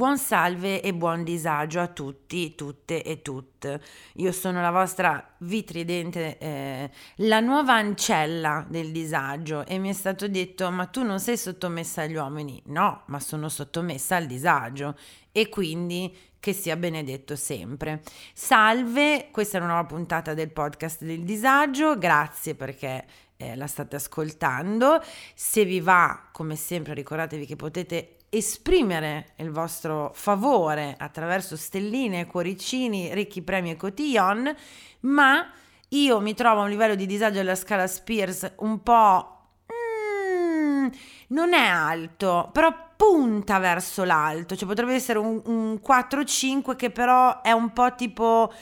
Buon salve e buon disagio a tutti, tutte e tutte. Io sono la vostra vitridente, eh, la nuova ancella del disagio e mi è stato detto ma tu non sei sottomessa agli uomini? No, ma sono sottomessa al disagio e quindi che sia benedetto sempre. Salve, questa è una nuova puntata del podcast del disagio, grazie perché eh, la state ascoltando. Se vi va, come sempre, ricordatevi che potete esprimere il vostro favore attraverso stelline, cuoricini, ricchi premi e cotillon, ma io mi trovo a un livello di disagio della scala Spears un po'... Mm, non è alto, però punta verso l'alto, cioè potrebbe essere un, un 4-5 che però è un po' tipo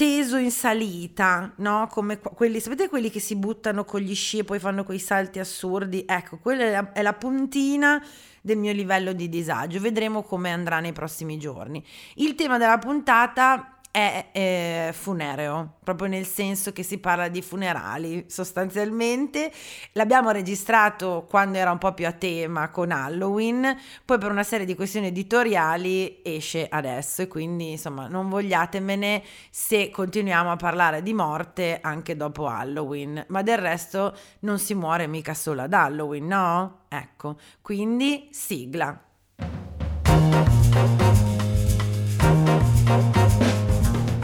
teso in salita, no? Come quelli, sapete quelli che si buttano con gli sci e poi fanno quei salti assurdi? Ecco, quella è la, è la puntina del mio livello di disagio. Vedremo come andrà nei prossimi giorni. Il tema della puntata è eh, funereo, proprio nel senso che si parla di funerali sostanzialmente. L'abbiamo registrato quando era un po' più a tema con Halloween, poi per una serie di questioni editoriali esce adesso e quindi insomma non vogliatemene se continuiamo a parlare di morte anche dopo Halloween, ma del resto non si muore mica solo ad Halloween, no? Ecco, quindi sigla.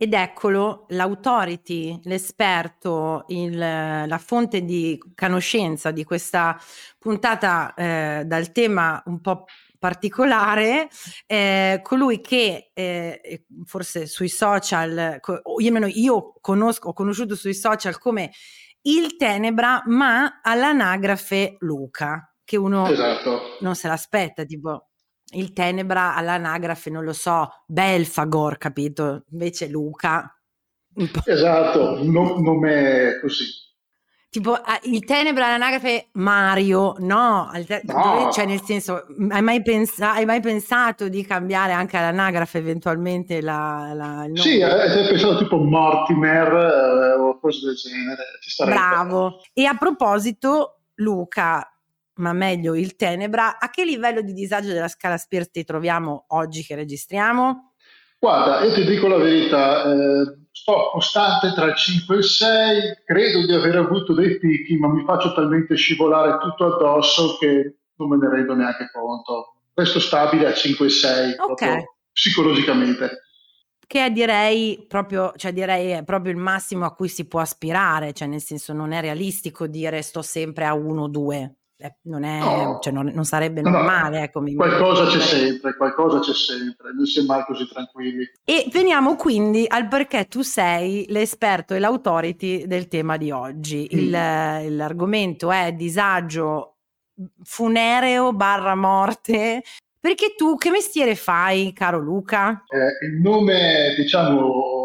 Ed eccolo, l'autority, l'esperto, il, la fonte di conoscenza di questa puntata eh, dal tema un po' particolare, eh, colui che eh, forse sui social, io, io conosco, ho conosciuto sui social come il Tenebra, ma all'anagrafe Luca, che uno esatto. non se l'aspetta, tipo il Tenebra all'anagrafe, non lo so, Belfagor, capito? Invece Luca. Esatto, no, non è così. Tipo ah, il Tenebra all'anagrafe Mario, no, no. cioè nel senso, hai mai, pensa- hai mai, pensato di cambiare anche all'anagrafe eventualmente la, la il nome? Sì, hai pensato tipo Mortimer eh, o cose del genere. Bravo. E a proposito, Luca, ma meglio il Tenebra, a che livello di disagio della scala Spears ti troviamo oggi che registriamo? Guarda, io ti dico la verità, eh, sto costante tra il 5 e il 6, credo di aver avuto dei picchi, ma mi faccio talmente scivolare tutto addosso che non me ne rendo neanche conto. Resto stabile a 5 e 6, okay. psicologicamente che è direi proprio, cioè direi è proprio il massimo a cui si può aspirare, cioè nel senso non è realistico dire sto sempre a 1-2 non, è, no. cioè non, non, sarebbe normale. No, ecco, qualcosa c'è sempre, qualcosa c'è sempre, non si è mai così tranquilli. E veniamo quindi al perché tu sei l'esperto e l'autority del tema di oggi. Mm. Il, l'argomento è disagio funereo barra morte. Perché tu che mestiere fai, caro Luca? Eh, il nome, diciamo,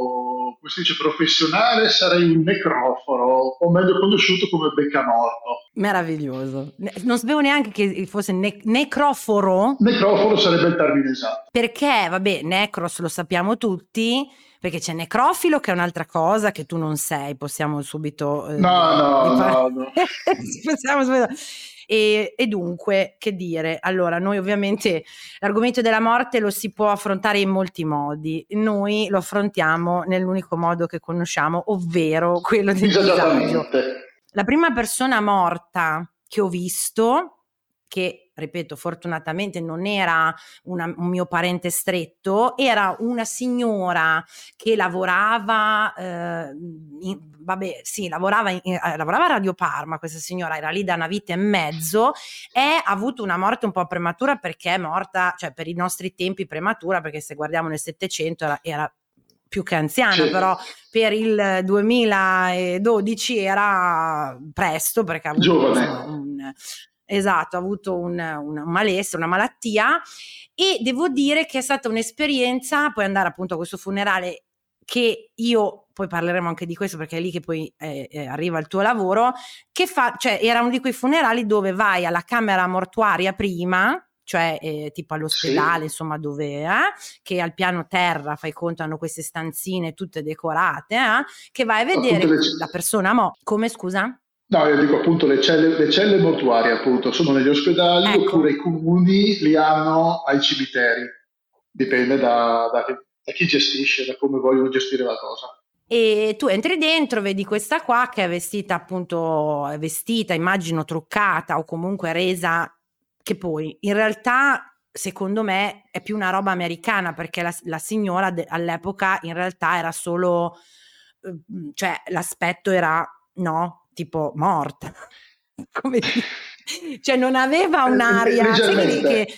come si dice, professionale sarei un necroforo, o meglio conosciuto come beccamorto. Meraviglioso. Non sapevo neanche che fosse ne- necroforo. Necroforo sarebbe il termine esatto. Perché, vabbè, necros lo sappiamo tutti, perché c'è necrofilo che è un'altra cosa che tu non sei, possiamo subito... Eh, no, no, no, no. possiamo subito... E, e, dunque, che dire? Allora, noi ovviamente l'argomento della morte lo si può affrontare in molti modi. Noi lo affrontiamo nell'unico modo che conosciamo, ovvero quello del disagio. La prima persona morta che ho visto, che ripeto, fortunatamente non era una, un mio parente stretto, era una signora che lavorava, eh, in, vabbè, sì, lavorava, in, eh, lavorava a Radio Parma, questa signora era lì da una vita e mezzo e ha avuto una morte un po' prematura perché è morta, cioè per i nostri tempi prematura, perché se guardiamo nel Settecento era, era più che anziana, sì. però per il 2012 era presto perché ha avuto un, esatto, ha avuto un, un malessere, una malattia e devo dire che è stata un'esperienza, poi andare appunto a questo funerale che io, poi parleremo anche di questo perché è lì che poi eh, eh, arriva il tuo lavoro, che fa, cioè era uno di quei funerali dove vai alla camera mortuaria prima, cioè eh, tipo all'ospedale, sì. insomma, dove eh, che al piano terra, fai conto, hanno queste stanzine tutte decorate, eh, che vai a vedere le... la persona mo. Come scusa? No, io dico appunto le celle, le celle mortuarie, appunto, sono negli ospedali ecco. oppure i comuni li hanno ai cimiteri. Dipende da, da, da chi gestisce, da come vogliono gestire la cosa. E tu entri dentro, vedi questa qua che è vestita appunto, è vestita, immagino truccata o comunque resa, che poi in realtà secondo me è più una roba americana perché la, la signora de, all'epoca in realtà era solo, uhm, cioè l'aspetto era, no, tipo morta. Come dire? Cioè non aveva un'aria, sai che,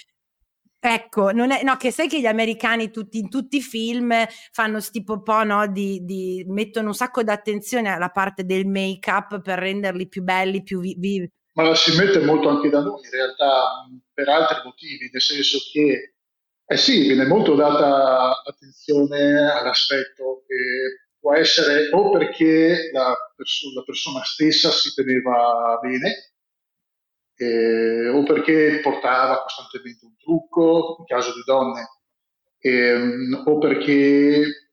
Ecco, non è, no, che sai che gli americani tutti, in tutti i film fanno tipo po', no, di, di, mettono un sacco d'attenzione alla parte del make-up per renderli più belli, più vivi. Ma la si mette molto anche da noi, in realtà, per altri motivi, nel senso che, eh sì, viene molto data attenzione all'aspetto che può essere o perché la, perso- la persona stessa si teneva bene, eh, o perché portava costantemente un trucco, in caso di donne, ehm, o perché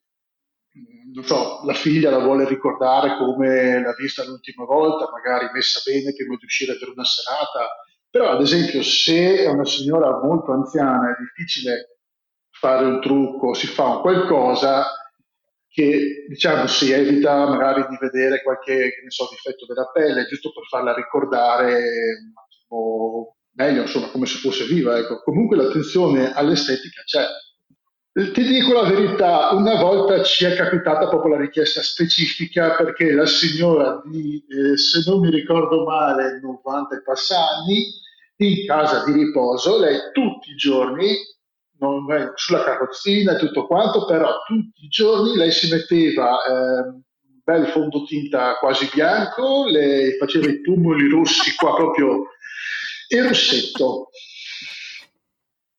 mm, non so, la figlia la vuole ricordare come l'ha vista l'ultima volta, magari messa bene prima di uscire per una serata. Però, ad esempio, se è una signora molto anziana, è difficile fare un trucco, si fa un qualcosa che diciamo si evita magari di vedere qualche so, difetto della pelle, giusto per farla ricordare meglio, insomma, come se fosse viva. Ecco. Comunque l'attenzione all'estetica c'è. Ti dico la verità, una volta ci è capitata proprio la richiesta specifica perché la signora di, eh, se non mi ricordo male, 90 e passanni, in casa di riposo, lei tutti i giorni, non, sulla carrozzina e tutto quanto, però tutti i giorni lei si metteva eh, un bel fondotinta quasi bianco, le faceva i pumoli rossi qua proprio e Rossetto.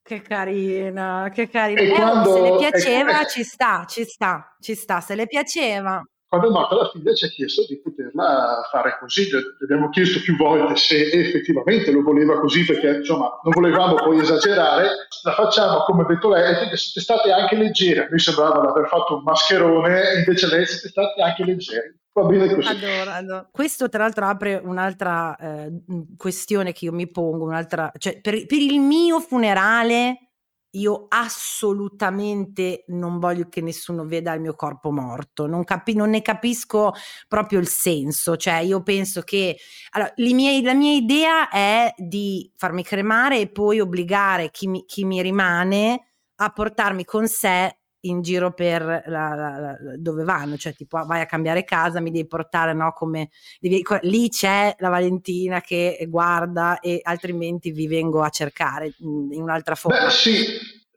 Che carina, che carina. Eh, quando, se le piaceva, eh, ci sta, ci sta, ci sta. Se le piaceva quando è morta la figlia ci ha chiesto di poterla fare così, gli abbiamo chiesto più volte se effettivamente lo voleva così perché insomma non volevamo poi esagerare, la facciamo come ha detto lei, siete state anche leggeri, a noi sembrava di aver fatto un mascherone, invece lei siete stati anche leggeri. Va bene così. Adoro, adoro. Questo tra l'altro apre un'altra eh, questione che io mi pongo, un'altra, cioè per, per il mio funerale io assolutamente non voglio che nessuno veda il mio corpo morto, non, capi- non ne capisco proprio il senso, cioè io penso che allora, miei, la mia idea è di farmi cremare e poi obbligare chi mi, chi mi rimane a portarmi con sé in giro per la, la, la, dove vanno, cioè tipo vai a cambiare casa, mi devi portare, no, come devi, lì c'è la Valentina che guarda e altrimenti vi vengo a cercare in un'altra forma. Beh, sì,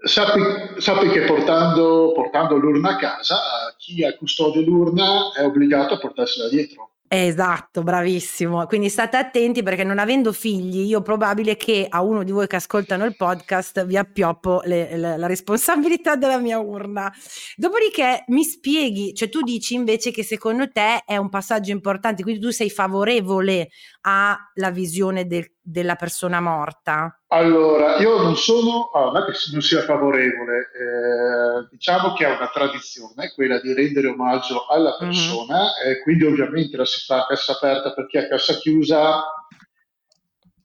sappi, sappi che portando, portando l'urna a casa, chi ha custode l'urna è obbligato a portarsela dietro. Esatto, bravissimo. Quindi state attenti perché non avendo figli, io probabile che a uno di voi che ascoltano il podcast vi appioppo le, le, la responsabilità della mia urna. Dopodiché mi spieghi, cioè tu dici invece che secondo te è un passaggio importante, quindi tu sei favorevole alla visione del, della persona morta? Allora, io non sono, oh, non è che non sia favorevole, eh, diciamo che è una tradizione quella di rendere omaggio alla mhm. persona, mm-hmm. eh, quindi ovviamente la si fa a cassa aperta perché a cassa chiusa,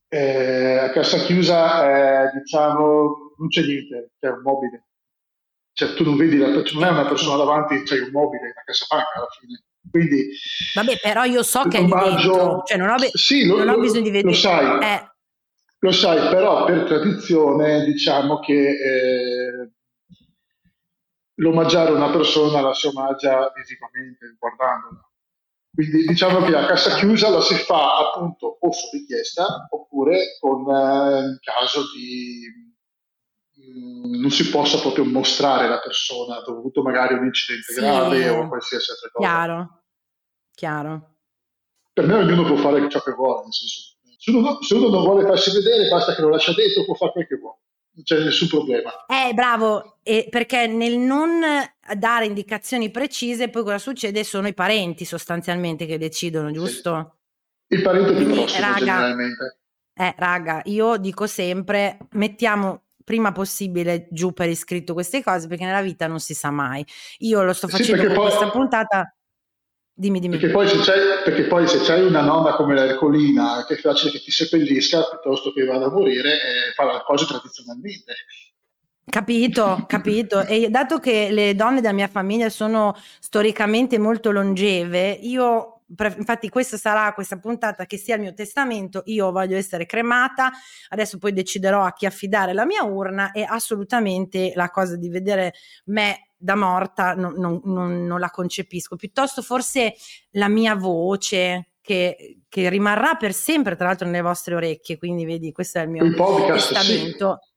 eh, a cassa chiusa eh, diciamo non c'è niente, c'è un mobile, cioè tu non vedi, la, non è una persona davanti, c'è un mobile, una cassa panca alla fine. Quindi, Vabbè, però io so che è lì dentro, cioè non ho, be- sì, lo, non ho bisogno di vedere. Lo sai, eh. lo sai, però per tradizione diciamo che eh, l'omaggiare una persona la si omaggia visivamente, guardandola. Quindi diciamo che la cassa chiusa la si fa appunto o su richiesta oppure con, eh, in caso di non si possa proprio mostrare la persona dovuto magari a un incidente sì, grave o qualsiasi altra cosa. Chiaro, chiaro. Per me ognuno può fare ciò che vuole, nel senso, se uno, se uno non vuole farsi vedere basta che lo lascia dentro, può fare quel che vuole non c'è nessun problema. Eh, bravo, eh, perché nel non dare indicazioni precise, poi cosa succede? Sono i parenti sostanzialmente che decidono, giusto? Sì. Il parente più prossimo raga, generalmente. Eh, raga, io dico sempre, mettiamo prima possibile giù per iscritto queste cose perché nella vita non si sa mai. Io lo sto facendo sì, con poi... questa puntata Dimmi, dimmi. Perché poi, perché poi, se c'hai, una nonna come l'Ercolina che è facile che ti seppellisca piuttosto che vada a morire, eh, fa le cose tradizionalmente. Capito, capito. E dato che le donne della mia famiglia sono storicamente molto longeve, io infatti questa sarà questa puntata che sia il mio testamento, io voglio essere cremata, adesso poi deciderò a chi affidare la mia urna e assolutamente la cosa di vedere me da morta non, non, non, non la concepisco, piuttosto forse la mia voce che, che, rimarrà per sempre tra l'altro nelle vostre orecchie, quindi vedi questo è il mio il podcast, testamento. Sì.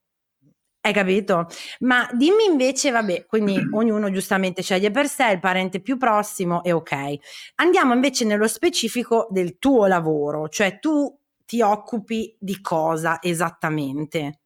Hai capito? Ma dimmi invece, vabbè, quindi ognuno giustamente sceglie per sé il parente più prossimo e ok. Andiamo invece nello specifico del tuo lavoro, cioè tu ti occupi di cosa esattamente?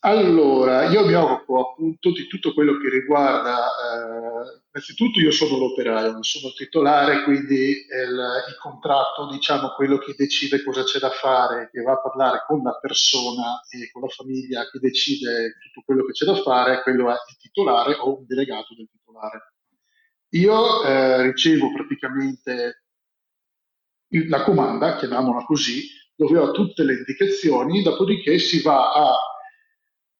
Allora, io mi occupo appunto di tutto quello che riguarda, eh, innanzitutto io sono l'operaio, non sono titolare, quindi il, il, contratto, diciamo quello che decide cosa c'è da fare, che va a parlare con la persona e con la famiglia che decide tutto quello che c'è da fare, quello è il titolare o un delegato del titolare. Io eh, ricevo praticamente la comanda, chiamiamola così, dove ho tutte le indicazioni, dopodiché si va a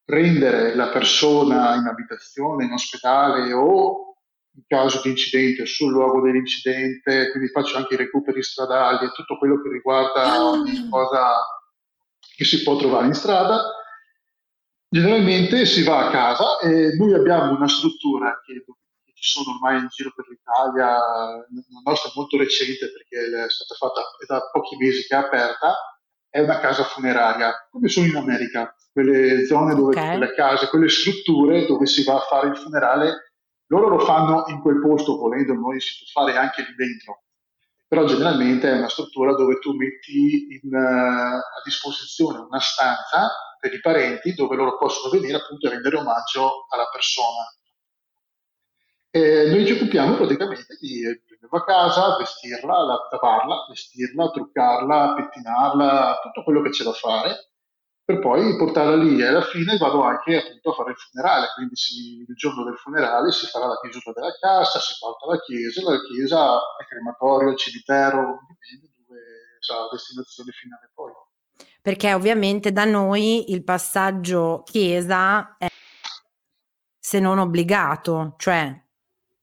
prendere la persona in abitazione, in ospedale o in caso di incidente sul luogo dell'incidente, quindi faccio anche i recuperi stradali e tutto quello che riguarda ogni ah. cosa che si può trovare in strada. Generalmente si va a casa e noi abbiamo una struttura che ci sono ormai in giro per l'Italia, la nostra è molto recente perché è stata fatta è da pochi mesi che è aperta, è una casa funeraria, come sono in America quelle zone dove okay. quelle case, quelle strutture dove si va a fare il funerale, loro lo fanno in quel posto, volendo noi si può fare anche lì dentro. Però generalmente è una struttura dove tu metti in, uh, a disposizione una stanza per i parenti dove loro possono venire appunto a rendere omaggio alla persona. E noi ci occupiamo praticamente di prenderla a casa, vestirla, lavarla, vestirla, truccarla, pettinarla, tutto quello che c'è da fare per poi portarla lì e alla fine vado anche appunto a fare il funerale, quindi si, il giorno del funerale si farà la chiusura della cassa, si porta alla chiesa, la chiesa è crematorio, cimitero, dipende dove sarà la destinazione finale poi. Perché ovviamente da noi il passaggio chiesa è se non obbligato, cioè,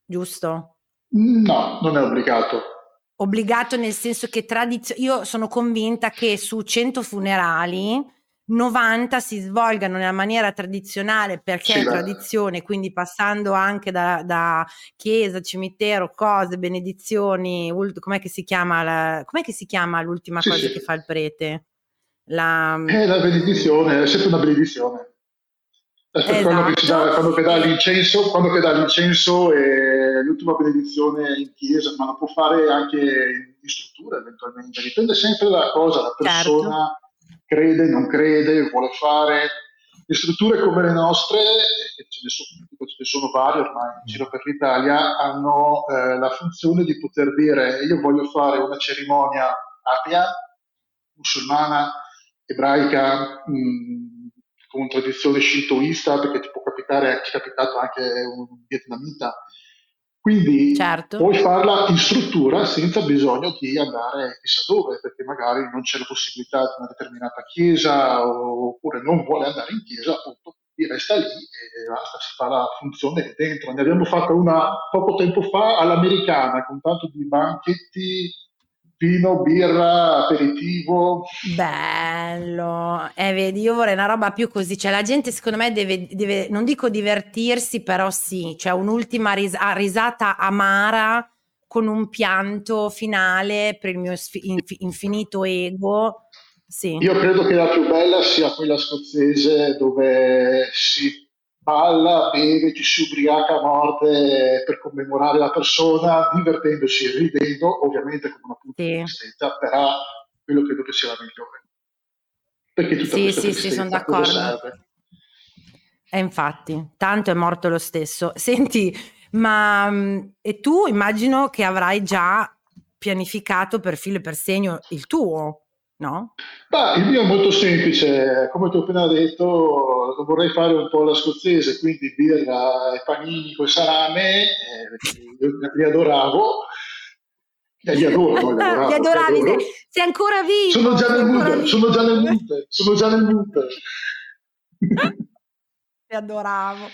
giusto? No, non è obbligato. Obbligato nel senso che tradizio- io sono convinta che su 100 funerali 90 si svolgano nella maniera tradizionale perché sì, è tradizione, quindi passando anche da, da, chiesa, cimitero, cose, benedizioni, ult- com'è che si chiama, la, com'è che si chiama l'ultima sì, cosa sì. che fa il prete? La, eh, la benedizione, è sempre una benedizione. Esatto. Quando, che dà, quando che dà l'incenso, quando che dà l'incenso è l'ultima benedizione in chiesa, ma la può fare anche in struttura eventualmente, dipende sempre dalla cosa, la persona. Certo crede, non crede, vuole fare. Le strutture come le nostre, e ce ne sono, ce ne sono varie ormai in giro per l'Italia, hanno eh, la funzione di poter dire io voglio fare una cerimonia atea, musulmana, ebraica, mh, mm, con tradizione shintoista, perché ti può capitare, è capitato anche un vietnamita quindi certo. puoi farla in struttura senza bisogno di andare chissà dove, perché magari non c'è la possibilità di una determinata chiesa oppure non vuole andare in chiesa, appunto, resta lì e basta, si fa la funzione lì dentro. Ne abbiamo fatta una poco tempo fa all'americana con tanto di banchetti vino, birra, aperitivo. Bello, eh, vedi, io vorrei una roba più così, cioè la gente secondo me deve, deve non dico divertirsi, però sì, cioè un'ultima ris- ah, risata amara con un pianto finale per il mio infinito ego sì. Io credo che la più bella sia quella scozzese dove si balla, beve, ci si ubriaca a morte per commemorare la persona, divertendosi e ridendo, ovviamente come una punta sì. di però quello credo che sia la migliore. Perché tutta sì, sì, sì, sono d'accordo. E infatti, tanto è morto lo stesso. Senti, ma e tu immagino che avrai già pianificato per filo e per segno il tuo, no? Beh, il mio è molto semplice, come ti ho appena detto, vorrei fare un po' la scozzese, quindi birra e panini con salame, eh, li adoravo. Eh, li adoro, li, adoravo, li adoravi, sei, sei ancora vivo. Sono già nel mood, sono già nel mood, sono già nel mood. Ti adoravo.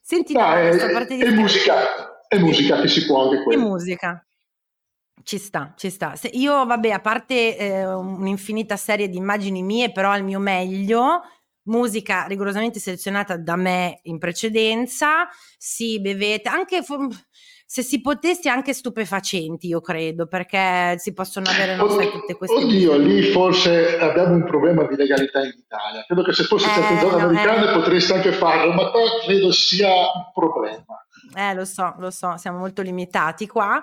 Senti, no, è, è musica, è musica che si può anche quella. È musica. Ci sta, ci sta. Se io, vabbè, a parte eh, un'infinita serie di immagini mie, però al mio meglio, musica rigorosamente selezionata da me in precedenza, sì, bevete, anche se si potesse anche stupefacenti, io credo, perché si possono avere non sai, tutte queste Oddio, lì forse abbiamo un problema di legalità in Italia. Credo che se fosse eh, in zone no, americane eh. potreste anche farlo, ma qua credo sia un problema. Eh, lo so, lo so, siamo molto limitati qua.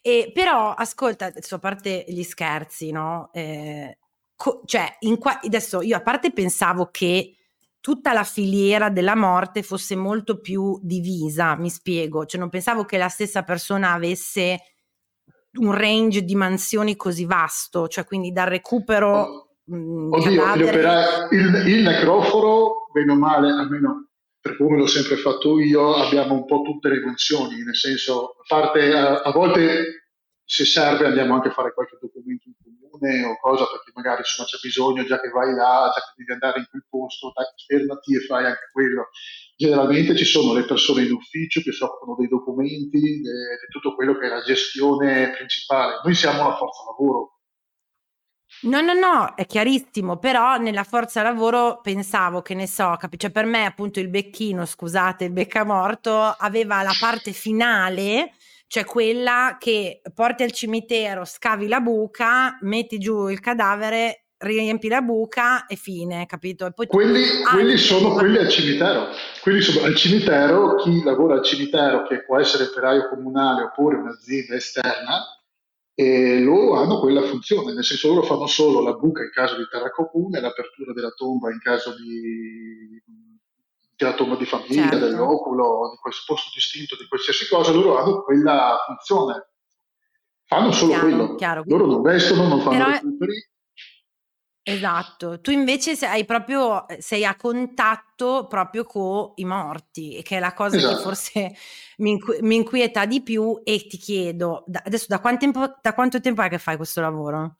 E, però, ascolta, adesso, a parte gli scherzi, no? Eh, co- cioè, qua- adesso io a parte pensavo che tutta la filiera della morte fosse molto più divisa, mi spiego, cioè non pensavo che la stessa persona avesse un range di mansioni così vasto, cioè quindi dal recupero... Oh, mh, oddio, il, il necroforo, bene o male, almeno per come l'ho sempre fatto io, abbiamo un po' tutte le mansioni, nel senso, a parte a, a volte se serve andiamo anche a fare qualche documento in comune o cosa, perché magari insomma, c'è bisogno, già che vai là, già che devi andare in quel posto, dai, fermati e fai anche quello. Generalmente ci sono le persone in ufficio che si occupano dei documenti, di tutto quello che è la gestione principale. Noi siamo la forza lavoro, No, no, no, è chiarissimo, però nella forza lavoro pensavo che ne so, capi- cioè per me appunto il becchino, scusate, il beccamorto aveva la parte finale, cioè quella che porti al cimitero, scavi la buca, metti giù il cadavere, riempi la buca e fine, capito? E poi quelli, quelli sono quelli al cimitero. Quelli sono al cimitero, chi lavora al cimitero, che può essere operaio comunale oppure un'azienda esterna, e loro hanno quella funzione, nel senso loro fanno solo la buca in caso di terra comune, l'apertura della tomba in caso di, della tomba di famiglia, certo. dell'oculo, di questo posto distinto, di qualsiasi cosa, loro hanno quella funzione. Fanno solo chiaro, quello. Chiaro. Loro non vestono, non fanno Però... recuperi. Esatto, tu invece sei proprio sei a contatto proprio con i morti, che è la cosa esatto. che forse mi, mi, inquieta di più e ti chiedo, da, adesso da quanto, tempo, da quanto tempo è che fai questo lavoro?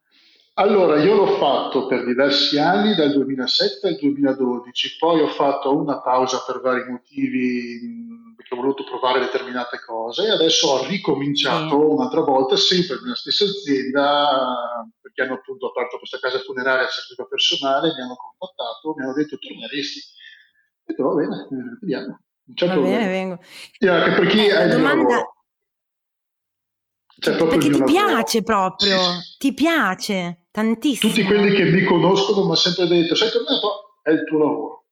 Allora, io l'ho fatto per diversi anni, dal 2007 al 2012, poi ho fatto una pausa per vari motivi, perché ho voluto provare determinate cose, e adesso ho ricominciato sì. un'altra volta, sempre nella stessa azienda, perché hanno appunto aperto questa casa funeraria a servizio personale, mi hanno contattato, mi hanno detto torneresti. Ho detto va bene, eh, vediamo. Certo, va bene, vengo. Yeah, per chi eh, è domanda... Cioè, perché ti piace proprio, sì. ti piace tantissimo. Tutti quelli che mi conoscono mi hanno sempre detto, sai tornato? È il tuo lavoro,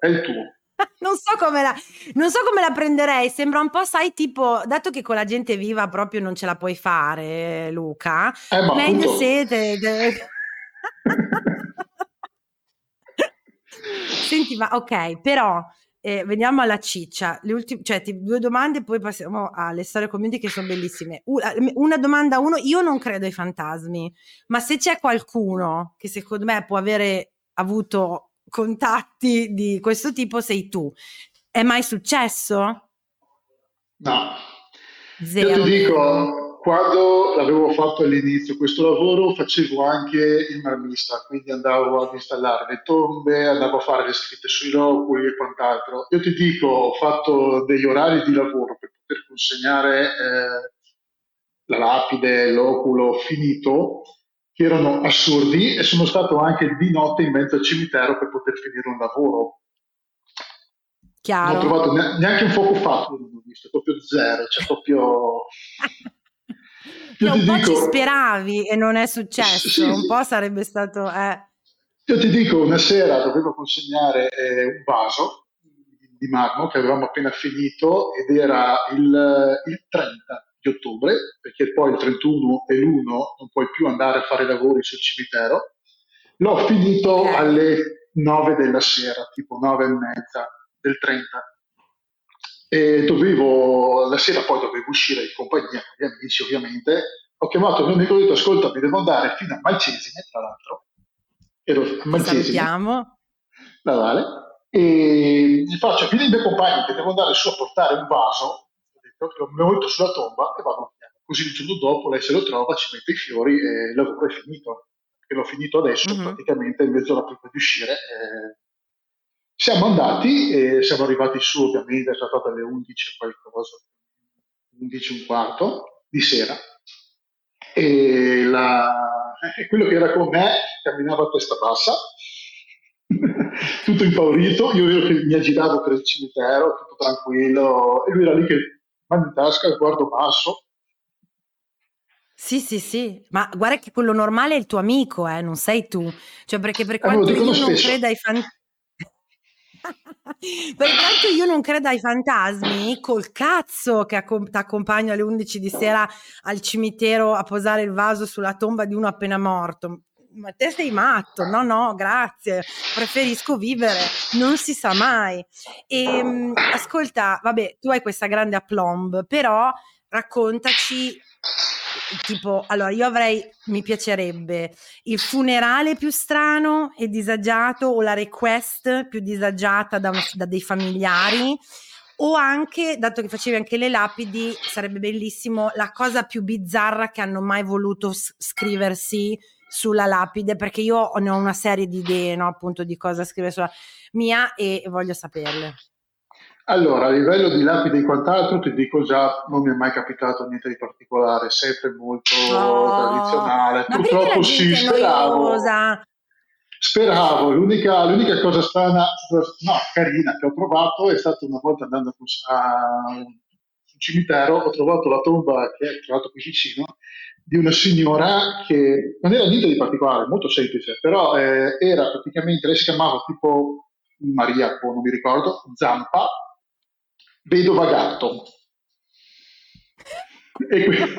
è il tuo. non, so come la, non so come la prenderei, sembra un po', sai, tipo, dato che con la gente viva proprio non ce la puoi fare, Luca, eh, meglio appunto... se... Te, te... Senti, ma ok, però eh, veniamo alla ciccia. Le ultime, cioè, ti, due domande poi passiamo alle storie community che sono bellissime. Una, una domanda a uno, io non credo ai fantasmi, ma se c'è qualcuno che secondo me può avere avuto contatti di questo tipo, sei tu. È mai successo? No. Zero. Io ti dico, quando l'avevo fatto all'inizio questo lavoro facevo anche il marmista, quindi andavo ad installare le tombe, andavo a fare le scritte sui loculi e quant'altro. Io ti dico, ho fatto degli orari di lavoro per poter consegnare eh, la lapide, l'oculo finito, che erano assurdi e sono stato anche di notte in mezzo al cimitero per poter finire un lavoro. Chiaro. Non ho trovato neanche un fuoco fatto, non ho visto, proprio zero, cioè proprio... Che un po' dico, ci speravi e non è successo, sì, un po' sarebbe stato... Eh. Io ti dico, una sera dovevo consegnare eh, un vaso di marmo che avevamo appena finito ed era il, il 30 di ottobre, perché poi il 31 e l'1 non puoi più andare a fare lavori sul cimitero. L'ho finito alle 9 della sera, tipo 9 e mezza del 30. E dovevo, la sera poi dovevo uscire in compagnia con gli amici ovviamente. Ho chiamato il mio amico e ho detto ascolta mi devo andare fino a Malcesine tra l'altro. Ero a Malcesine. Salutiamo. Navale. E gli faccio vieni il mio compagno che devo andare su a portare un vaso. Lo metto sulla tomba e vado via. Così il giorno dopo lei se lo trova, ci mette i fiori e il lavoro è finito. E l'ho finito adesso, mm-hmm. praticamente in mezz'ora prima di uscire. Eh, siamo andati e siamo arrivati su, ovviamente, è stato alle 11 qualcosa, 11 un quarto di sera. E la, quello che era con me camminava a testa bassa, tutto impaurito, io ero che mi aggiravo per il cimitero, tutto tranquillo, e lui era lì che mano in tasca, guardo basso. Sì, sì, sì, ma guarda che quello normale è il tuo amico, eh, non sei tu. Cioè, perché per quanto io non creda ai fantasmi per quanto io non creda ai fantasmi, col cazzo che accom- ti accompagno alle 11 di sera al cimitero a posare il vaso sulla tomba di uno appena morto. Ma te sei matto? No, no, grazie. Preferisco vivere, non si sa mai. E ehm, ascolta, vabbè, tu hai questa grande aplomb, però raccontaci tipo, allora io avrei, mi piacerebbe il funerale più strano e disagiato o la request più disagiata da, da dei familiari o anche, dato che facevi anche le lapidi, sarebbe bellissimo la cosa più bizzarra che hanno mai voluto s- scriversi sulla lapide, perché io ne ho una serie di idee, no, appunto, di cosa scrivere sulla mia e voglio saperle. Allora, a livello di lapide e quant'altro, ti dico già, non mi è mai capitato niente di particolare, sempre molto oh, tradizionale. Purtroppo sì, speravo. Speravo, l'unica, l'unica, cosa strana, no, carina, che ho trovato è stata una volta andando a un cimitero, ho trovato la tomba che è trovato qui vicino, di una signora che non era niente di particolare, molto semplice, però eh, era praticamente, lei si chiamava tipo Maria, non mi ricordo, Zampa, vedova gatto. E que-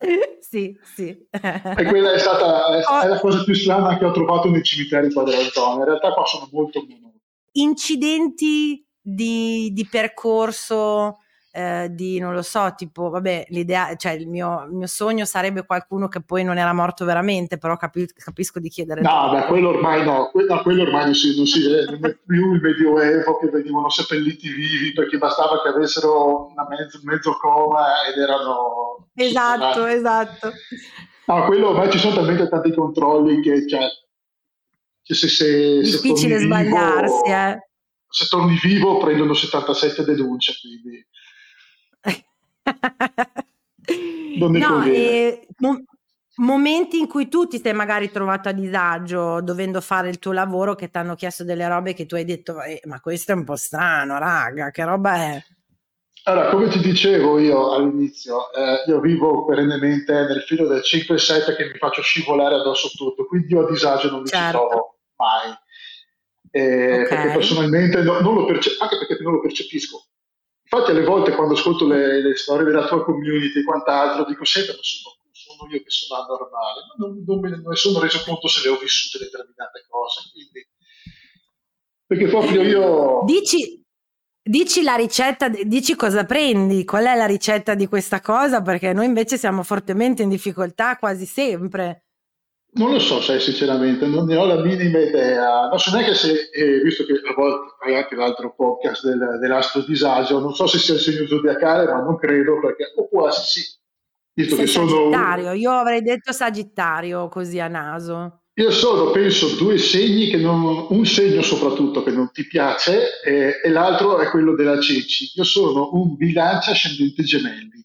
sì, sì. e quella è stata è, è, la cosa più strana che ho trovato nei cimiteri qua della zona. In realtà qua sono molto meno. Incidenti di, di percorso eh, di, non lo so, tipo, vabbè, l'idea, cioè il mio, il mio, sogno sarebbe qualcuno che poi non era morto veramente, però capi- capisco di chiedere. No, beh, quello ormai no, quello, quello ormai non si, non si vede più il medioevo che venivano seppelliti vivi perché bastava che avessero una mezzo, mezzo coma ed erano... Esatto, esatto. No, quello ormai ci sono talmente tanti controlli che, cioè, se, se, se, difficile sbagliarsi, vivo, eh. Se torni vivo prendono 77 denunce, quindi non ne no, eh, mo- momenti in cui tu ti sei magari trovato a disagio dovendo fare il tuo lavoro che ti hanno chiesto delle robe che tu hai detto eh, ma questo è un po' strano raga che roba è allora come ti dicevo io all'inizio eh, io vivo perennemente nel filo del 5-7 che mi faccio scivolare addosso tutto quindi io a disagio non mi certo. ci trovo mai eh, okay. perché personalmente no, non lo percepisco anche perché non lo percepisco Infatti alle volte quando ascolto le, le storie della tua community e quant'altro dico sempre ma sono, sono io che sono anormale, ma non, non me ne sono reso conto se le ho vissute determinate cose. Quindi, perché proprio io... Dici, Dici la ricetta, dici cosa prendi, qual è la ricetta di questa cosa, perché noi invece siamo fortemente in difficoltà quasi sempre. Non lo so, sai, sinceramente, non ne ho la minima idea. Non so neanche se, eh, visto che a volte hai anche l'altro podcast del, dell'astro disagio, non so se sia il segno zodiacale, ma non credo, perché o quasi sì. Visto Sei che sono Sagittario, io avrei detto Sagittario così a naso. Io sono, penso, due segni che non, un segno soprattutto che non ti piace eh, e l'altro è quello della Ceci. Io sono un bilancia ascendente gemelli.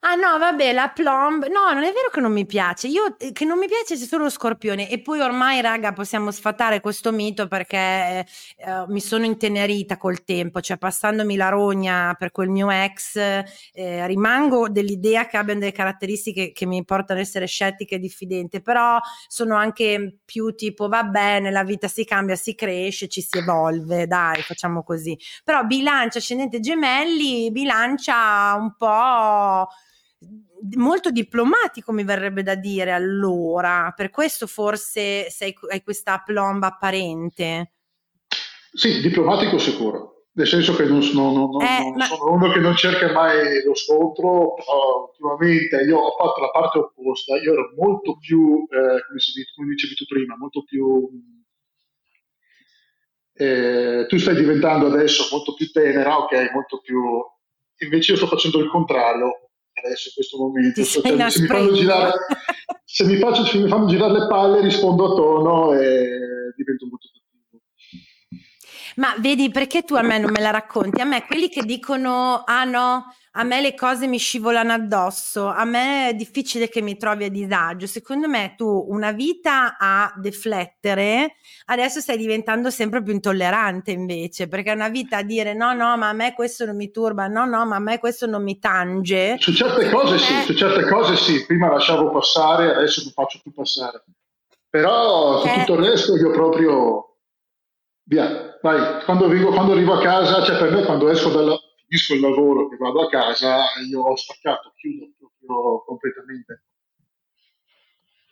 Ah no, vabbè, la plomb. No, non è vero che non mi piace. Io eh, che non mi piace c'è solo lo scorpione. E poi ormai, raga, possiamo sfatare questo mito perché eh, mi sono intenerita col tempo. Cioè, passandomi la rogna per quel mio ex, eh, rimango dell'idea che abbiano delle caratteristiche che mi portano ad essere scettica e diffidente. Però sono anche più tipo, va bene, la vita si cambia, si cresce, ci si evolve. Dai, facciamo così. Però bilancia ascendente gemelli, bilancia un po' molto diplomatico mi verrebbe da dire allora, per questo forse sei, hai questa plomba apparente. Sì, diplomatico sicuro, nel senso che non, non, non, eh, non sono uno che non cerca mai lo scontro, però ultimamente. Io ho fatto la parte opposta, io ero molto più, eh, come, si, come dicevi tu prima, molto più... Eh, tu stai diventando adesso molto più tenera, ok, molto più... Invece io sto facendo il contrario, adesso in questo momento. Cioè, se, mi girare, se, mi faccio, se mi fanno girare le palle rispondo a tono e divento molto cattivo. Ma vedi perché tu a me non me la racconti? A me quelli che dicono ah no, a me le cose mi scivolano addosso, a me è difficile che mi trovi a disagio. Secondo me tu una vita a deflettere, adesso stai diventando sempre più intollerante invece, perché è una vita a dire no, no, ma a me questo non mi turba, no, no, ma a me questo non mi tange. Su certe cose me... sì, su certe cose sì, prima lasciavo passare, adesso non faccio più passare. Però su eh... tutto il resto io proprio via, vai, quando arrivo, quando arrivo a casa, cioè per me quando esco dalla finisco il lavoro, che vado a casa, io ho staccato, chiudo proprio completamente.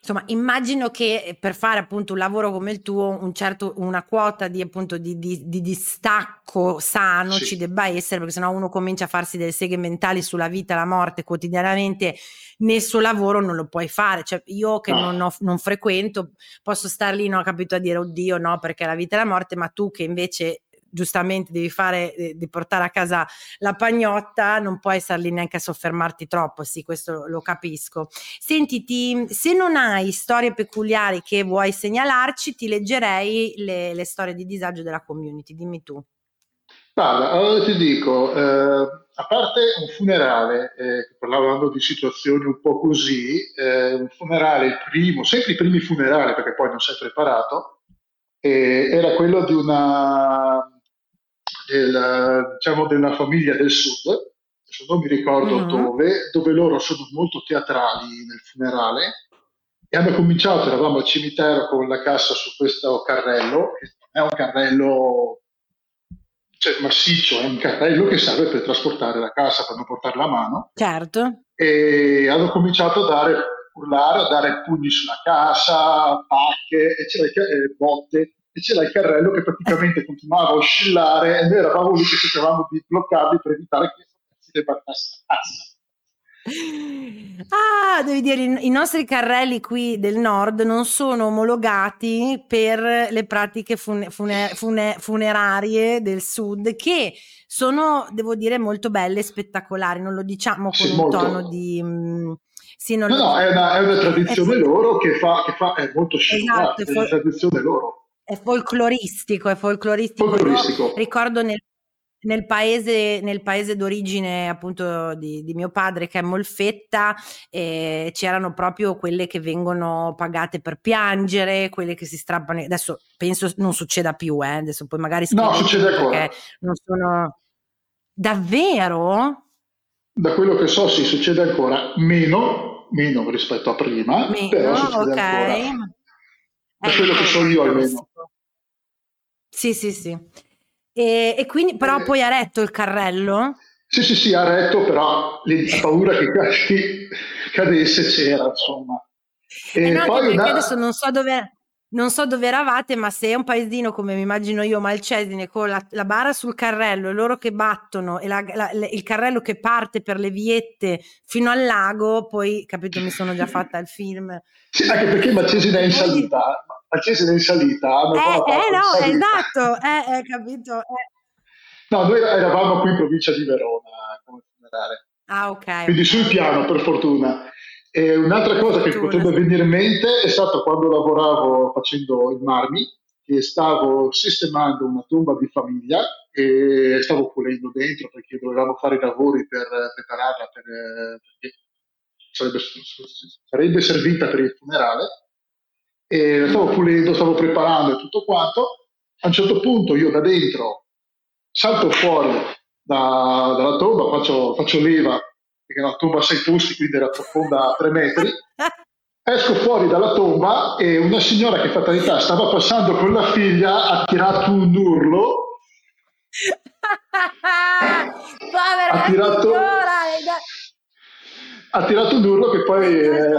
Insomma, immagino che eh, per fare appunto un lavoro come il tuo, un certo, una quota di, appunto, di, di, di distacco sano sì. ci debba essere, perché sennò uno comincia a farsi delle seghe mentali sulla vita e la morte quotidianamente, nel suo lavoro non lo puoi fare. Cioè, io che no. non, ho, non, frequento, posso star lì, ho capito a dire oddio, no, perché la vita e la morte, ma tu che invece giustamente devi fare, di portare a casa la pagnotta, non puoi star lì neanche a soffermarti troppo, sì, questo lo capisco. Senti, ti, se non hai storie peculiari che vuoi segnalarci, ti leggerei le, le storie di disagio della community, dimmi tu. Guarda, allora ti dico, eh, a parte un funerale, eh, parlando di situazioni un po' così, eh, un funerale, il primo, sempre i primi funerali, perché poi non sei preparato, eh, era quello di una del, diciamo, della famiglia del sud, adesso non mi ricordo uh-huh. dove, dove loro sono molto teatrali nel funerale e hanno cominciato, eravamo al cimitero con la cassa su questo carrello, che è un carrello cioè, massiccio, è un carrello che serve per trasportare la cassa, per non portarla a mano. Certo. E hanno cominciato a dare, urlare, a dare pugni sulla casa, pacche, e botte e c'era il carrello che praticamente continuava a oscillare e noi eravamo lì che cercavamo di bloccarli per evitare che si debarcasse la cassa. Ah, devi dire, i nostri carrelli qui del nord non sono omologati per le pratiche fune, fune, fune, funerarie del sud, che sono, devo dire, molto belle e spettacolari. Non lo diciamo con sì, un molto. tono di. Mm, sì, no, no, è una, è una tradizione è, loro che fa, che fa, è molto scivolata, esatto, è una tradizione loro è folcloristico, è folcloristico. folcloristico. ricordo nel, nel, paese, nel paese d'origine appunto di, di, mio padre che è Molfetta eh, c'erano proprio quelle che vengono pagate per piangere, quelle che si strappano. Adesso penso non succeda più, eh, adesso poi magari No, succede ancora. Non sono... Davvero? Da quello che so, sì, succede ancora meno, meno rispetto a prima, meno, però succede ok. ancora. Da quello che so io almeno. Sì, sì, sì. E, e quindi, però, eh, poi ha retto il carrello? Sì, sì, sì, ha retto, però la paura che, cadesse c'era, insomma. E eh no, poi una... adesso non so dove non so dove eravate, ma se è un paesino come mi immagino io, Malcesine, con la, la bara sul carrello e loro che battono e la, la, il carrello che parte per le viette fino al lago, poi capito, mi sono già fatta il film. Sì, anche perché Malcesine è in salita, Malcesine è in salita. Eh, eh no, salita. esatto, eh, eh, capito. Eh. No, noi eravamo qui in provincia di Verona come funerale. Ah, ok. Quindi sul piano, per fortuna. E un'altra cosa che potrebbe venire in mente è stato quando lavoravo facendo il marmi, che stavo sistemando una tomba di famiglia e stavo pulendo dentro perché dovevamo fare i lavori per prepararla per, perché sarebbe, sarebbe servita per il funerale e stavo pulendo, stavo preparando e tutto quanto. A un certo punto io da dentro salto fuori da, dalla tomba, faccio, faccio leva, perché una tomba a sei posti, quindi era profonda a tre metri. Esco fuori dalla tomba e una signora che fatalità stava passando con la figlia ha tirato un urlo. Povera ha tirato, signora! ha tirato un urlo che poi eh,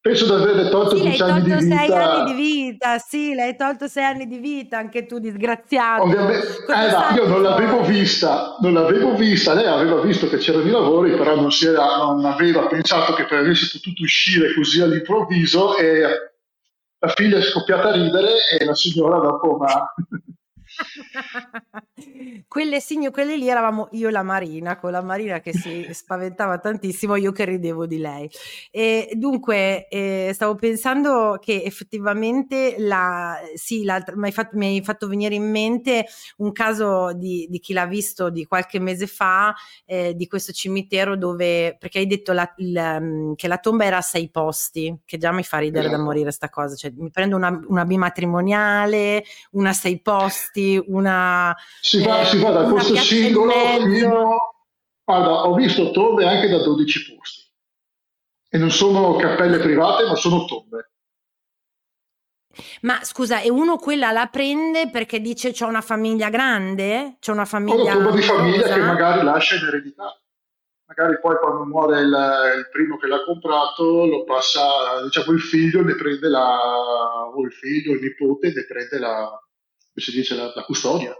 penso di averle tolto sì, 10 anni di vita. Sei anni di vita, sì, l'hai tolto sei anni di vita, anche tu disgraziato. Ovviamente, eh, no, io non l'avevo vista, non l'avevo vista, lei aveva visto che c'erano i lavori, però non, era, non aveva pensato che avessi potuto uscire così all'improvviso e la figlia è scoppiata a ridere e la signora dopo ma quelle signore, quelle lì eravamo io e la Marina, con la Marina che si spaventava tantissimo, io che ridevo di lei. E dunque, eh, stavo pensando che effettivamente la, sì, mi hai, fatto, mi hai fatto venire in mente un caso di, di, chi l'ha visto di qualche mese fa, eh, di questo cimitero dove, perché hai detto la, il, mm, che la tomba era a sei posti, che già mi fa ridere da morire sta cosa, cioè mi prendo una, una bimatrimoniale, una a sei posti, una... Si va, eh, si va da questo singolo fino... Guarda, ho visto tombe anche da 12 posti. E non sono cappelle private, ma sono tombe. Ma scusa, e uno quella la prende perché dice c'ho una famiglia grande? C'è una famiglia... Una tomba di famiglia che magari lascia in eredità. Magari poi quando muore il, il, primo che l'ha comprato lo passa, diciamo il figlio ne prende la, o il figlio, il nipote ne prende la, si dice, la, la custodia,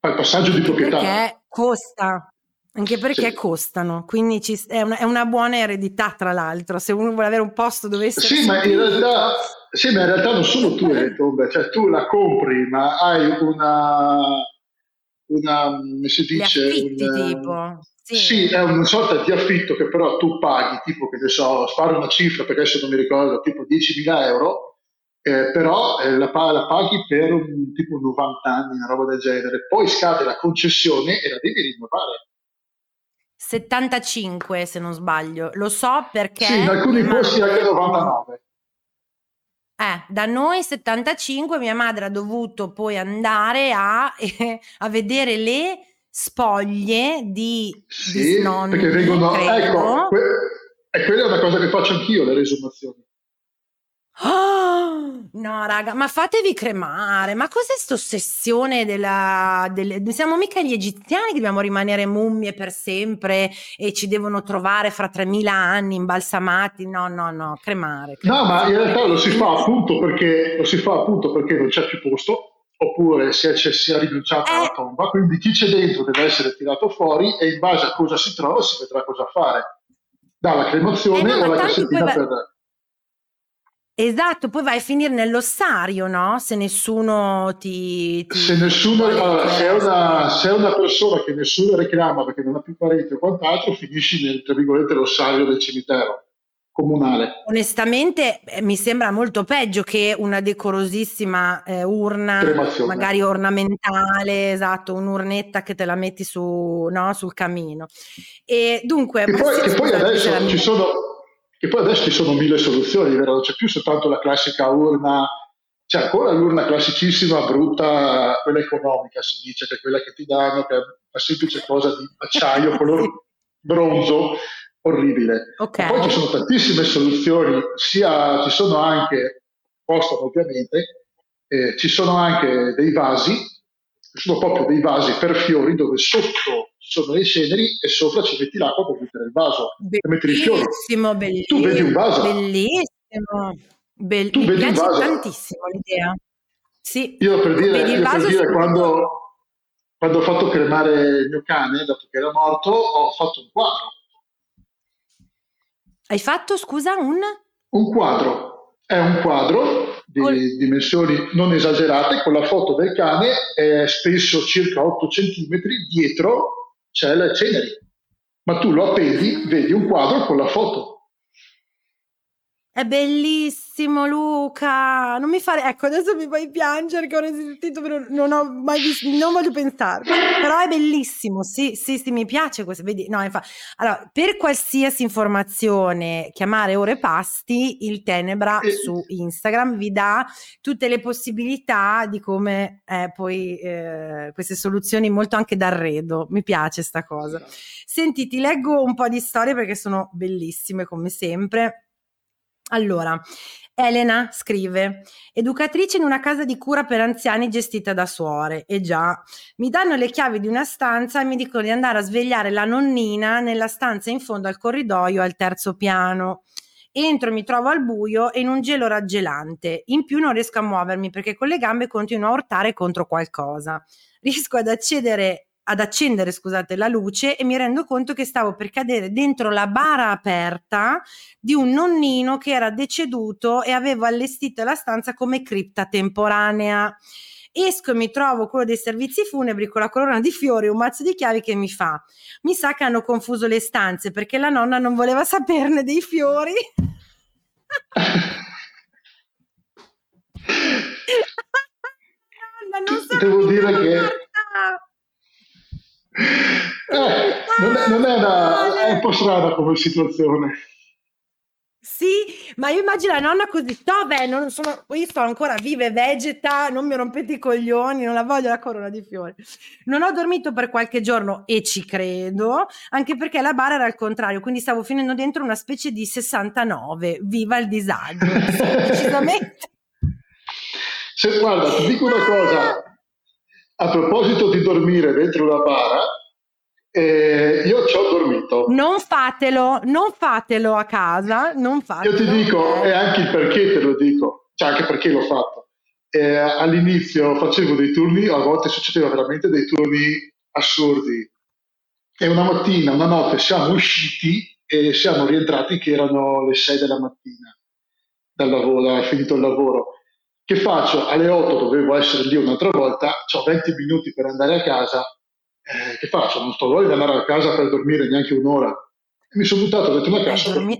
fa il passaggio di proprietà. Perché costa, anche perché sì. costano, quindi ci, è, una, è, una, buona eredità tra l'altro, se uno vuole avere un posto dove essere... Sì, ma in realtà, sì, ma in realtà non sono tue le tombe, cioè tu la compri, ma hai una, una come si dice... Affitti, un, tipo. Sì. sì. è una sorta di affitto che però tu paghi, tipo che ne so, sparo una cifra perché adesso non mi ricordo, tipo 10.000 euro, eh, però eh, la, la, paghi per un tipo 90 anni, una roba del genere, poi scade la concessione e la devi rinnovare. 75 se non sbaglio, lo so perché... Sì, in alcuni posti anche 99. Eh, da noi 75 mia madre ha dovuto poi andare a, eh, a vedere le spoglie di, sì, di snonni, perché vengono, credo. ecco, que- e quella è una cosa che faccio anch'io, le resumazioni. Oh, no, raga, ma fatevi cremare. Ma cos'è questa ossessione della, delle, siamo mica gli egiziani che dobbiamo rimanere mummie per sempre e ci devono trovare fra 3000 anni imbalsamati. No, no, no, cremare. cremare. No, ma in realtà lo si fa appunto perché, lo si fa appunto perché non c'è più posto oppure si è, si è rinunciato eh. alla tomba, quindi chi c'è dentro deve essere tirato fuori e in base a cosa si trova si vedrà cosa fare. Dalla cremazione eh no, o la cassettina per... Esatto, poi vai a finire nell'ossario, no? Se nessuno ti... ti se nessuno, allora, se, è una, se, è una, persona che nessuno reclama perché non ha più parenti o quant'altro, finisci nel, tra virgolette, l'ossario del cimitero comunale. Onestamente eh, mi sembra molto peggio che una decorosissima eh, urna, magari ornamentale, esatto, un'urnetta che te la metti su, no, sul camino. E dunque... Che poi, che poi adesso ci sono e poi adesso ci sono mille soluzioni, vero? non c'è più soltanto la classica urna, c'è ancora l'urna classicissima, brutta, quella economica si dice, che è quella che ti danno, che è una semplice cosa di acciaio, color bronzo, orribile. Okay. Poi ci sono tantissime soluzioni, sia ci sono anche, costano ovviamente, eh, ci sono anche dei vasi, sono proprio dei vasi per fiori dove sotto sono le ceneri e sopra ci metti l'acqua per mettere il vaso, per mettere i fiori. Bellissimo, bellissimo. Tu vedi un vaso. Bellissimo. Bell- tu mi vedi piace tantissimo l'idea. Sì. Io per dire, io per dire quando, quando ho fatto cremare il mio cane, dopo che era morto, ho fatto un quadro. Hai fatto, scusa, un? Un quadro. È un quadro di Col... dimensioni non esagerate con la foto del cane, è spesso circa 8 cm, dietro c'è le ceneri. Ma tu lo appendi, vedi un quadro con la foto. È bellissimo Luca, non mi fare, ecco adesso mi fai piangere che ho resistito, però non ho mai visto, non voglio pensare, però è bellissimo, sì, sì, sì, mi piace questo, vedi, no, infatti, allora, per qualsiasi informazione, chiamare Ore Pasti, il Tenebra su Instagram vi dà tutte le possibilità di come eh, poi eh, queste soluzioni molto anche d'arredo, mi piace sta cosa. Senti, ti leggo un po' di storie perché sono bellissime come sempre. Allora, Elena scrive, educatrice in una casa di cura per anziani gestita da suore. E già, mi danno le chiavi di una stanza e mi dicono di andare a svegliare la nonnina nella stanza in fondo al corridoio al terzo piano. Entro, mi trovo al buio e in un gelo raggelante. In più non riesco a muovermi perché con le gambe continuo a urtare contro qualcosa. Riesco ad accedere ad accendere scusate, la luce e mi rendo conto che stavo per cadere dentro la bara aperta di un nonnino che era deceduto e avevo allestito la stanza come cripta temporanea. Esco e mi trovo quello dei servizi funebri con la corona di fiori e un mazzo di chiavi che mi fa. Mi sa che hanno confuso le stanze perché la nonna non voleva saperne dei fiori. nonna, non Devo dire che eh, non, è, non è, una, è un po' strana come situazione. Sì, ma io immagino la nonna così, dov'è? Non sono, io sto ancora viva e vegeta, non mi rompete i coglioni, non la voglio la corona di fiori. Non ho dormito per qualche giorno e ci credo, anche perché la bara era al contrario, quindi stavo finendo dentro una specie di 69. Viva il disagio, decisamente. Se, guarda, ti dico una cosa, a proposito di dormire dentro la bara, eh, io ci ho dormito. Non fatelo, non fatelo a casa, non fatelo. Io ti dico, e anche il perché te lo dico, cioè anche perché l'ho fatto. Eh, all'inizio facevo dei turni, a volte succedeva veramente dei turni assurdi. E una mattina, una notte siamo usciti e siamo rientrati che erano le 6 della mattina dal lavoro, era finito il lavoro. Che faccio? Alle 8 dovevo essere lì un'altra volta, ho 20 minuti per andare a casa, eh, che faccio? Non sto voglia di andare a casa per dormire neanche un'ora. E mi sono buttato dentro una casa. Dormi-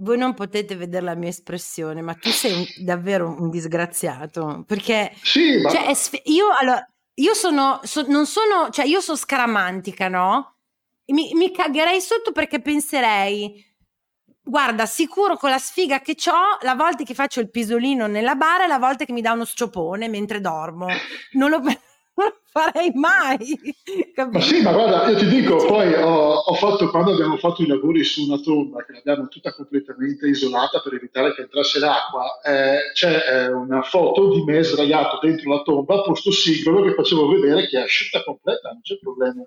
voi non potete vedere la mia espressione, ma tu sei un, davvero un disgraziato. Perché sì, ma... cioè, sf- io, allora, io sono, so, non sono, cioè io sono scaramantica, no? Mi, mi cagherei sotto perché penserei, guarda, sicuro con la sfiga che ho, la volta che faccio il pisolino nella bara e la volta che mi dà uno sciopone mentre dormo. Non lo, non lo farei mai. Ma sì, ma guarda, io ti dico, poi ho, ho, fatto, quando abbiamo fatto i lavori su una tomba, che l'abbiamo tutta completamente isolata per evitare che entrasse l'acqua, eh, c'è eh, una foto di me sdraiato dentro la tomba, posto singolo, che facevo vedere che è asciutta completa, non c'è problema.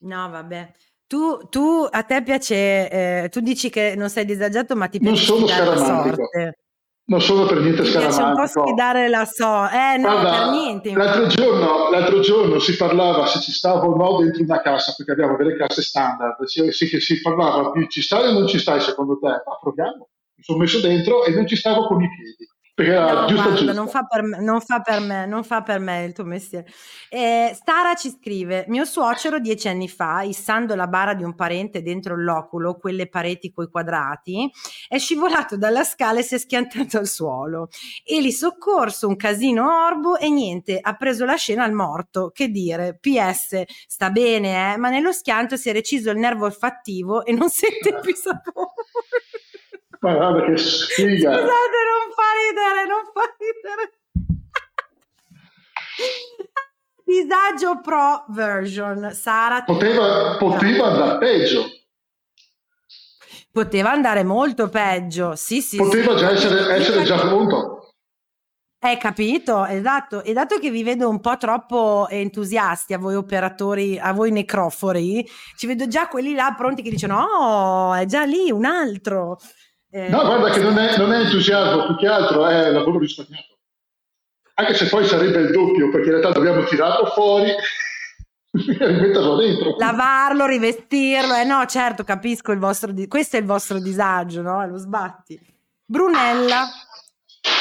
No, vabbè. Tu, tu, a te piace, eh, tu dici che non sei disagiato, ma ti piace non sono scaramantico. Non sono per niente scaramantico. Ti piace un po' sfidare la sorte. Eh, no, Guarda, per niente. L'altro giorno, l'altro giorno, si parlava se ci stavo o no dentro una cassa, perché abbiamo delle casse standard. Si, si, si parlava ci stai o non ci stai secondo te? Ma proviamo. Mi sono messo dentro e non ci stavo con i piedi. Perché era no, giusto, guarda, Non, fa per me, non fa per me, non fa per me il tuo mestiere. Eh, Stara ci scrive: Mio suocero dieci anni fa, issando la bara di un parente dentro loculo, quelle pareti coi quadrati, è scivolato dalla scala e si è schiantato al suolo. E lì soccorso un casino orbo e niente, ha preso la scena al morto. Che dire, PS, sta bene, eh, ma nello schianto si è reciso il nervo olfattivo e non sente più sapore. Ma guarda che sfiga. Scusate, ridere, non fa ridere. Disagio Pro version. Sara. Poteva, poteva andare peggio. Poteva andare molto peggio. Sì, sì. Poteva sì. già essere, essere già pronto. Hai capito, esatto. E dato che vi vedo un po' troppo entusiasti a voi operatori, a voi necrofori, ci vedo già quelli là pronti che dicono: Oh, è già lì un altro. Eh, no, guarda che non è, non è, entusiasmo, più che altro è lavoro risparmiato. Anche se poi sarebbe il doppio, perché in realtà dobbiamo tirarlo fuori e rimetterlo dentro. Lavarlo, rivestirlo, eh no, certo, capisco il vostro, di- questo è il vostro disagio, no? Lo sbatti. Brunella,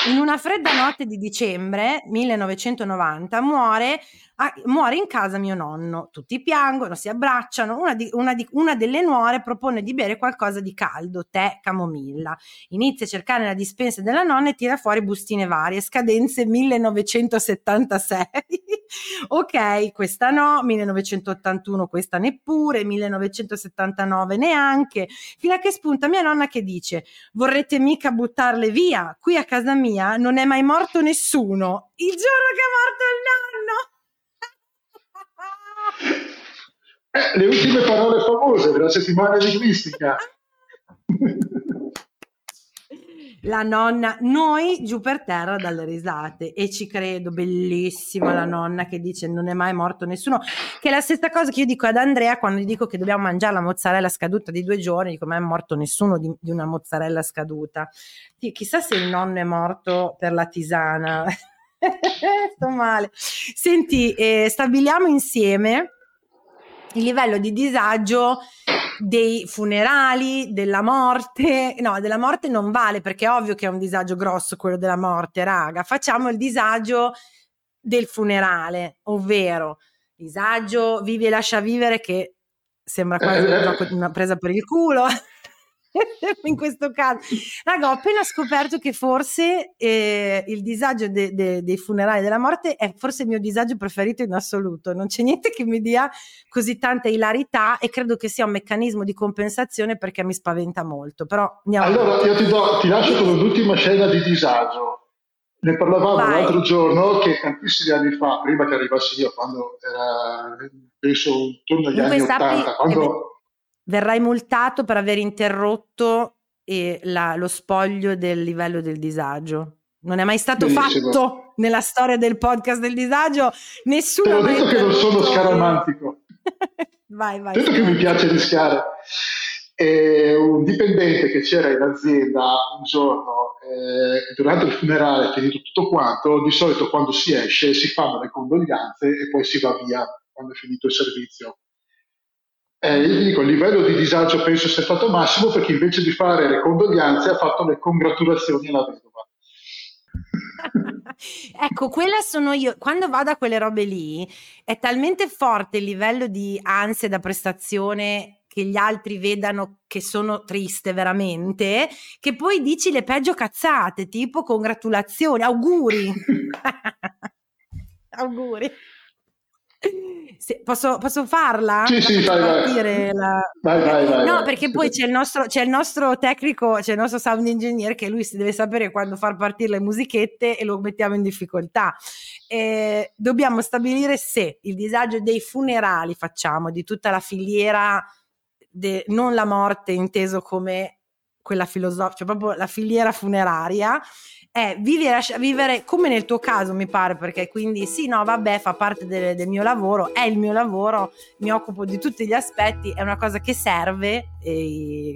in una fredda notte di dicembre 1990, muore ah, muore in casa mio nonno, tutti piangono, si abbracciano, una, di, una, di, una, delle nuore propone di bere qualcosa di caldo, tè, camomilla, inizia a cercare la dispensa della nonna e tira fuori bustine varie, scadenze 1976, ok, questa no, 1981 questa neppure, 1979 neanche, fino a che spunta mia nonna che dice, vorrete mica buttarle via, qui a casa mia non è mai morto nessuno, il giorno che è morto il nonno. Eh, le ultime parole famose della settimana linguistica. La nonna, noi giù per terra dalle risate e ci credo, bellissima la nonna che dice non è mai morto nessuno, che è la stessa cosa che io dico ad Andrea quando gli dico che dobbiamo mangiare la mozzarella scaduta di due giorni, dico ma è morto nessuno di, di una mozzarella scaduta. Chissà se il nonno è morto per la tisana. Sto male. Senti, eh, stabiliamo insieme il livello di disagio dei funerali, della morte. No, della morte non vale perché è ovvio che è un disagio grosso quello della morte, raga. Facciamo il disagio del funerale, ovvero disagio vivi e lascia vivere che sembra quasi una presa per il culo. in questo caso. Raga, ho appena scoperto che forse eh, il disagio de, de, dei funerali della morte è forse il mio disagio preferito in assoluto. Non c'è niente che mi dia così tanta ilarità e credo che sia un meccanismo di compensazione perché mi spaventa molto. Però allora io ti, do, ti lascio con l'ultima scena di disagio. Ne parlavamo Vai. l'altro giorno che tantissimi anni fa, prima che arrivassi io, quando era penso intorno agli Comunque anni 80, quando verrai multato per aver interrotto eh, la, lo spoglio del livello del disagio. Non è mai stato Benissimo. fatto nella storia del podcast del disagio. Nessuno. Te ho detto che non sono scaramantico. vai, vai. Detto che mi piace rischiare. E un dipendente che c'era in azienda un giorno, eh, durante il funerale, finito tutto quanto, di solito quando si esce si fanno le condoglianze e poi si va via quando è finito il servizio. Eh, io dico, il livello di disagio penso sia stato massimo perché invece di fare le condoglianze ha fatto le congratulazioni alla vedova. ecco, quella sono io. Quando vado a quelle robe lì, è talmente forte il livello di ansia da prestazione che gli altri vedano che sono triste veramente, che poi dici le peggio cazzate, tipo congratulazioni, auguri. auguri. Se, posso, posso, farla? Sì, sì, vai, vai. La... vai, vai, vai. No, perché poi c'è il, nostro, c'è il, nostro, tecnico, c'è il nostro sound engineer che lui si deve sapere quando far partire le musichette e lo mettiamo in difficoltà. Eh, dobbiamo stabilire se il disagio dei funerali facciamo, di tutta la filiera, de, non la morte inteso come quella filosofica, cioè proprio la filiera funeraria è vivere, vivere come nel tuo caso mi pare perché quindi sì no vabbè fa parte del, del, mio lavoro è il mio lavoro mi occupo di tutti gli aspetti è una cosa che serve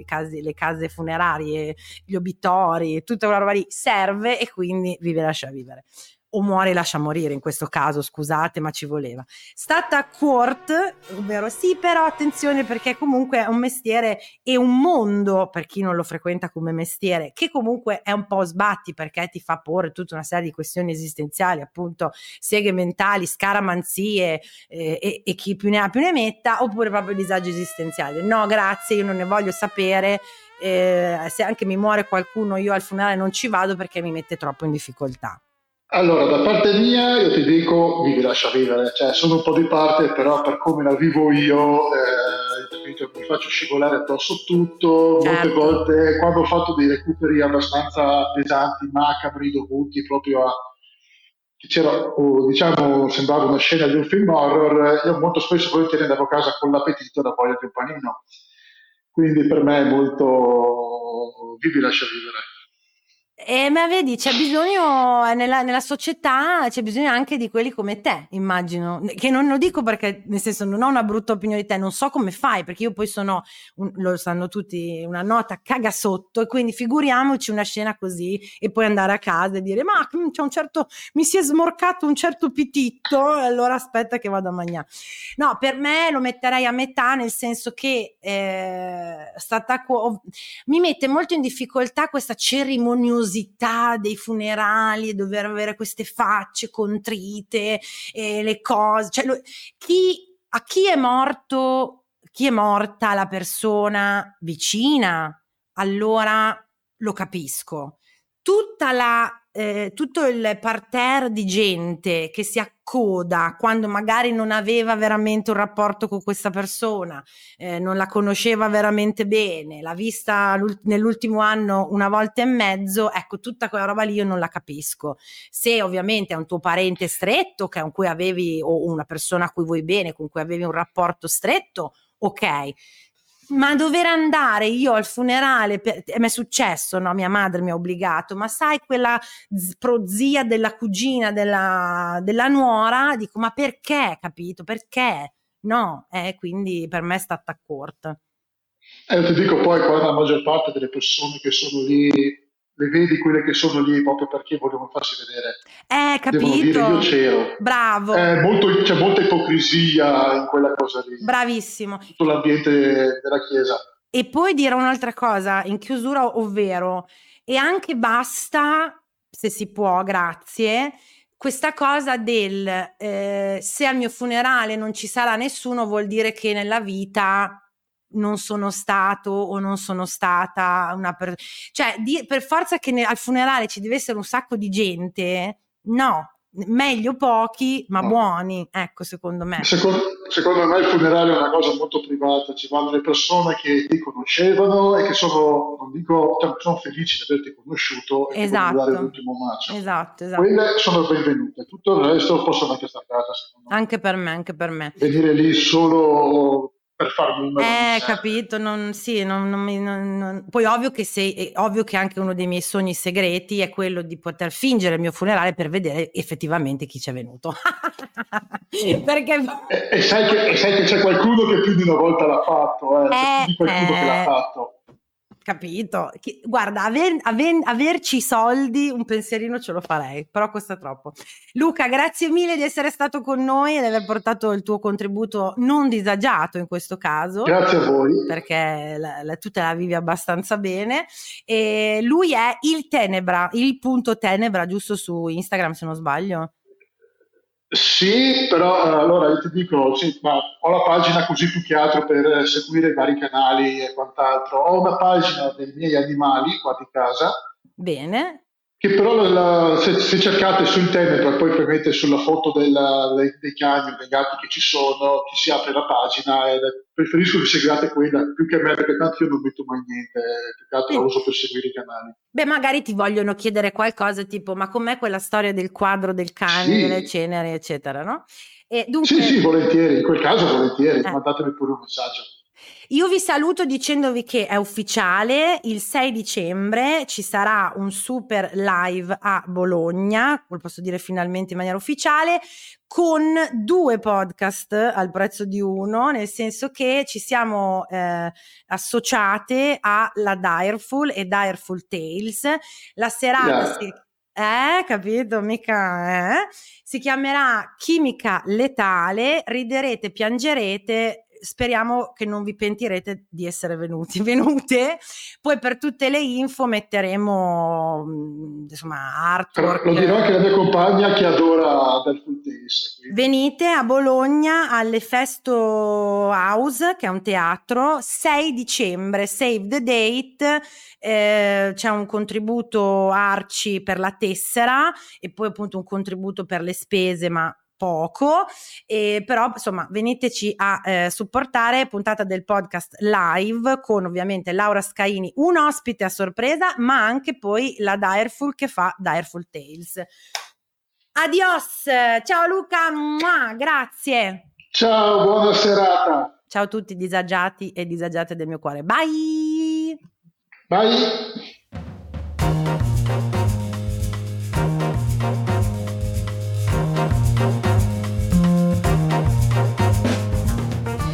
casi, le case funerarie gli obitori tutta quella roba lì serve e quindi vive lascia vivere o muore e lascia morire in questo caso, scusate, ma ci voleva. Stata court, ovvero sì, però attenzione perché comunque è un mestiere e un mondo per chi non lo frequenta come mestiere, che comunque è un po' sbatti perché ti fa porre tutta una serie di questioni esistenziali, appunto seghe mentali, scaramanzie eh, e, e chi più ne ha più ne metta, oppure proprio disagio esistenziale. No, grazie, io non ne voglio sapere. Eh, se anche mi muore qualcuno, io al funerale non ci vado perché mi mette troppo in difficoltà. Allora, da parte mia io ti dico vivi lascia vivere, cioè sono un po' di parte, però per come la vivo io eh, mi faccio scivolare addosso tutto, certo. molte volte quando ho fatto dei recuperi abbastanza pesanti, macabri, dovuti proprio a c'era, diciamo, sembrava una scena di un film horror, io molto spesso volentieri andavo a casa con l'appetito da voglia di un panino. Quindi per me è molto vivi lascia vivere. Eh, ma vedi, c'è bisogno nella, nella, società, c'è bisogno anche di quelli come te, immagino. Che non lo dico perché, nel senso, non ho una brutta opinione di te, non so come fai, perché io poi sono, un, lo sanno tutti, una nota caga sotto, e quindi figuriamoci una scena così e poi andare a casa e dire, ma mm, c'è un certo, mi si è smorcato un certo pititto, allora aspetta che vado a mangiare. No, per me lo metterei a metà, nel senso che eh, stata, mi mette molto in difficoltà questa cerimoniosità pomposità dei funerali e dover avere queste facce contrite e le cose. Cioè, lo, chi, a chi è morto, chi è morta la persona vicina, allora lo capisco. Tutta la eh, tutto il parterre di gente che si accoda quando magari non aveva veramente un rapporto con questa persona, eh, non la conosceva veramente bene, l'ha vista nell'ultimo anno una volta e mezzo, ecco, tutta quella roba lì io non la capisco. Se ovviamente è un tuo parente stretto con cui avevi, o una persona a cui vuoi bene, con cui avevi un rapporto stretto, ok ma dover andare io al funerale, per, mi è successo, no? Mia madre mi ha obbligato, ma sai quella prozia della cugina, della, della nuora? Dico, ma perché, capito? Perché? No, eh, quindi per me è stata corta. Eh, ti dico poi, qua la maggior parte delle persone che sono lì le vedi quelle che sono lì proprio perché vogliono farsi vedere. Eh, capito. Devono dire io c'ero. Bravo. Eh, molto, c'è molta ipocrisia in quella cosa lì. Bravissimo. Tutto l'ambiente della Chiesa. E poi dire un'altra cosa in chiusura, ovvero, e anche basta, se si può, grazie, questa cosa del eh, se al mio funerale non ci sarà nessuno vuol dire che nella vita non sono stato o non sono stata una persona. Cioè, di, per forza che ne, al funerale ci deve essere un sacco di gente, no. Meglio pochi, ma no. buoni, ecco, secondo me. Secondo, secondo, me il funerale è una cosa molto privata, ci vanno le persone che ti conoscevano e che sono, non dico, cioè, sono felici di averti conosciuto e esatto. l'ultimo maggio. Esatto, esatto. Quelle sono benvenute, tutto il resto possono anche stare a casa, secondo me. Anche per me, anche per me. Venire lì solo per far numero. Eh, capito, non, sì, non, non, non, poi ovvio che, se, ovvio che anche uno dei miei sogni segreti è quello di poter fingere il mio funerale per vedere effettivamente chi ci è venuto. Perché... E, e, sai che, e, sai che, c'è qualcuno che più di una volta l'ha fatto, eh? c'è più di qualcuno eh, che l'ha eh. fatto capito? Guarda, aver, aver, averci soldi, un pensierino ce lo farei, però costa troppo. Luca, grazie mille di essere stato con noi e di aver portato il tuo contributo non disagiato in questo caso. Grazie a voi. Perché la, la, tu te la vivi abbastanza bene. E lui è il Tenebra, il punto Tenebra, giusto su Instagram se non sbaglio. Sì, però eh, allora io ti dico, sì, ma ho la pagina così più che altro per seguire i vari canali e quant'altro. Ho una pagina dei miei animali qua di casa. Bene che però la, se, se, cercate su internet e poi premete sulla foto della, dei, dei cani dei gatti che ci sono, ti si apre la pagina e preferisco che seguiate quella più che a me perché tanto io non metto mai niente, più che altro la uso per seguire i canali. Beh, magari ti vogliono chiedere qualcosa tipo ma com'è quella storia del quadro del cane, sì. delle ceneri, eccetera, no? E dunque... Sì, sì, volentieri, in quel caso volentieri, eh. mandatemi pure un messaggio. Io vi saluto dicendovi che è ufficiale, il 6 dicembre ci sarà un super live a Bologna, lo posso dire finalmente in maniera ufficiale, con due podcast al prezzo di uno, nel senso che ci siamo eh, associate alla Direful e Direful Tales. La serata yeah. si eh, capito? Mica, eh? Si chiamerà Chimica Letale, riderete, piangerete, speriamo che non vi pentirete di essere venuti, venute. Poi per tutte le info metteremo mm, insomma artwork. Lo dirò anche la mia compagna che adora del Fultense. Venite a Bologna alle Festo House, che è un teatro, 6 dicembre, save the date, eh, c'è un contributo Arci per la tessera e poi appunto un contributo per le spese, ma poco, eh, però insomma veniteci a eh, supportare puntata del podcast live con ovviamente Laura Scaini, un ospite a sorpresa, ma anche poi la Direful che fa Direful Tales. Adios, ciao Luca, Mua, grazie. Ciao, buona serata. Ciao a tutti disagiati e disagiate del mio cuore. Bye. Bye.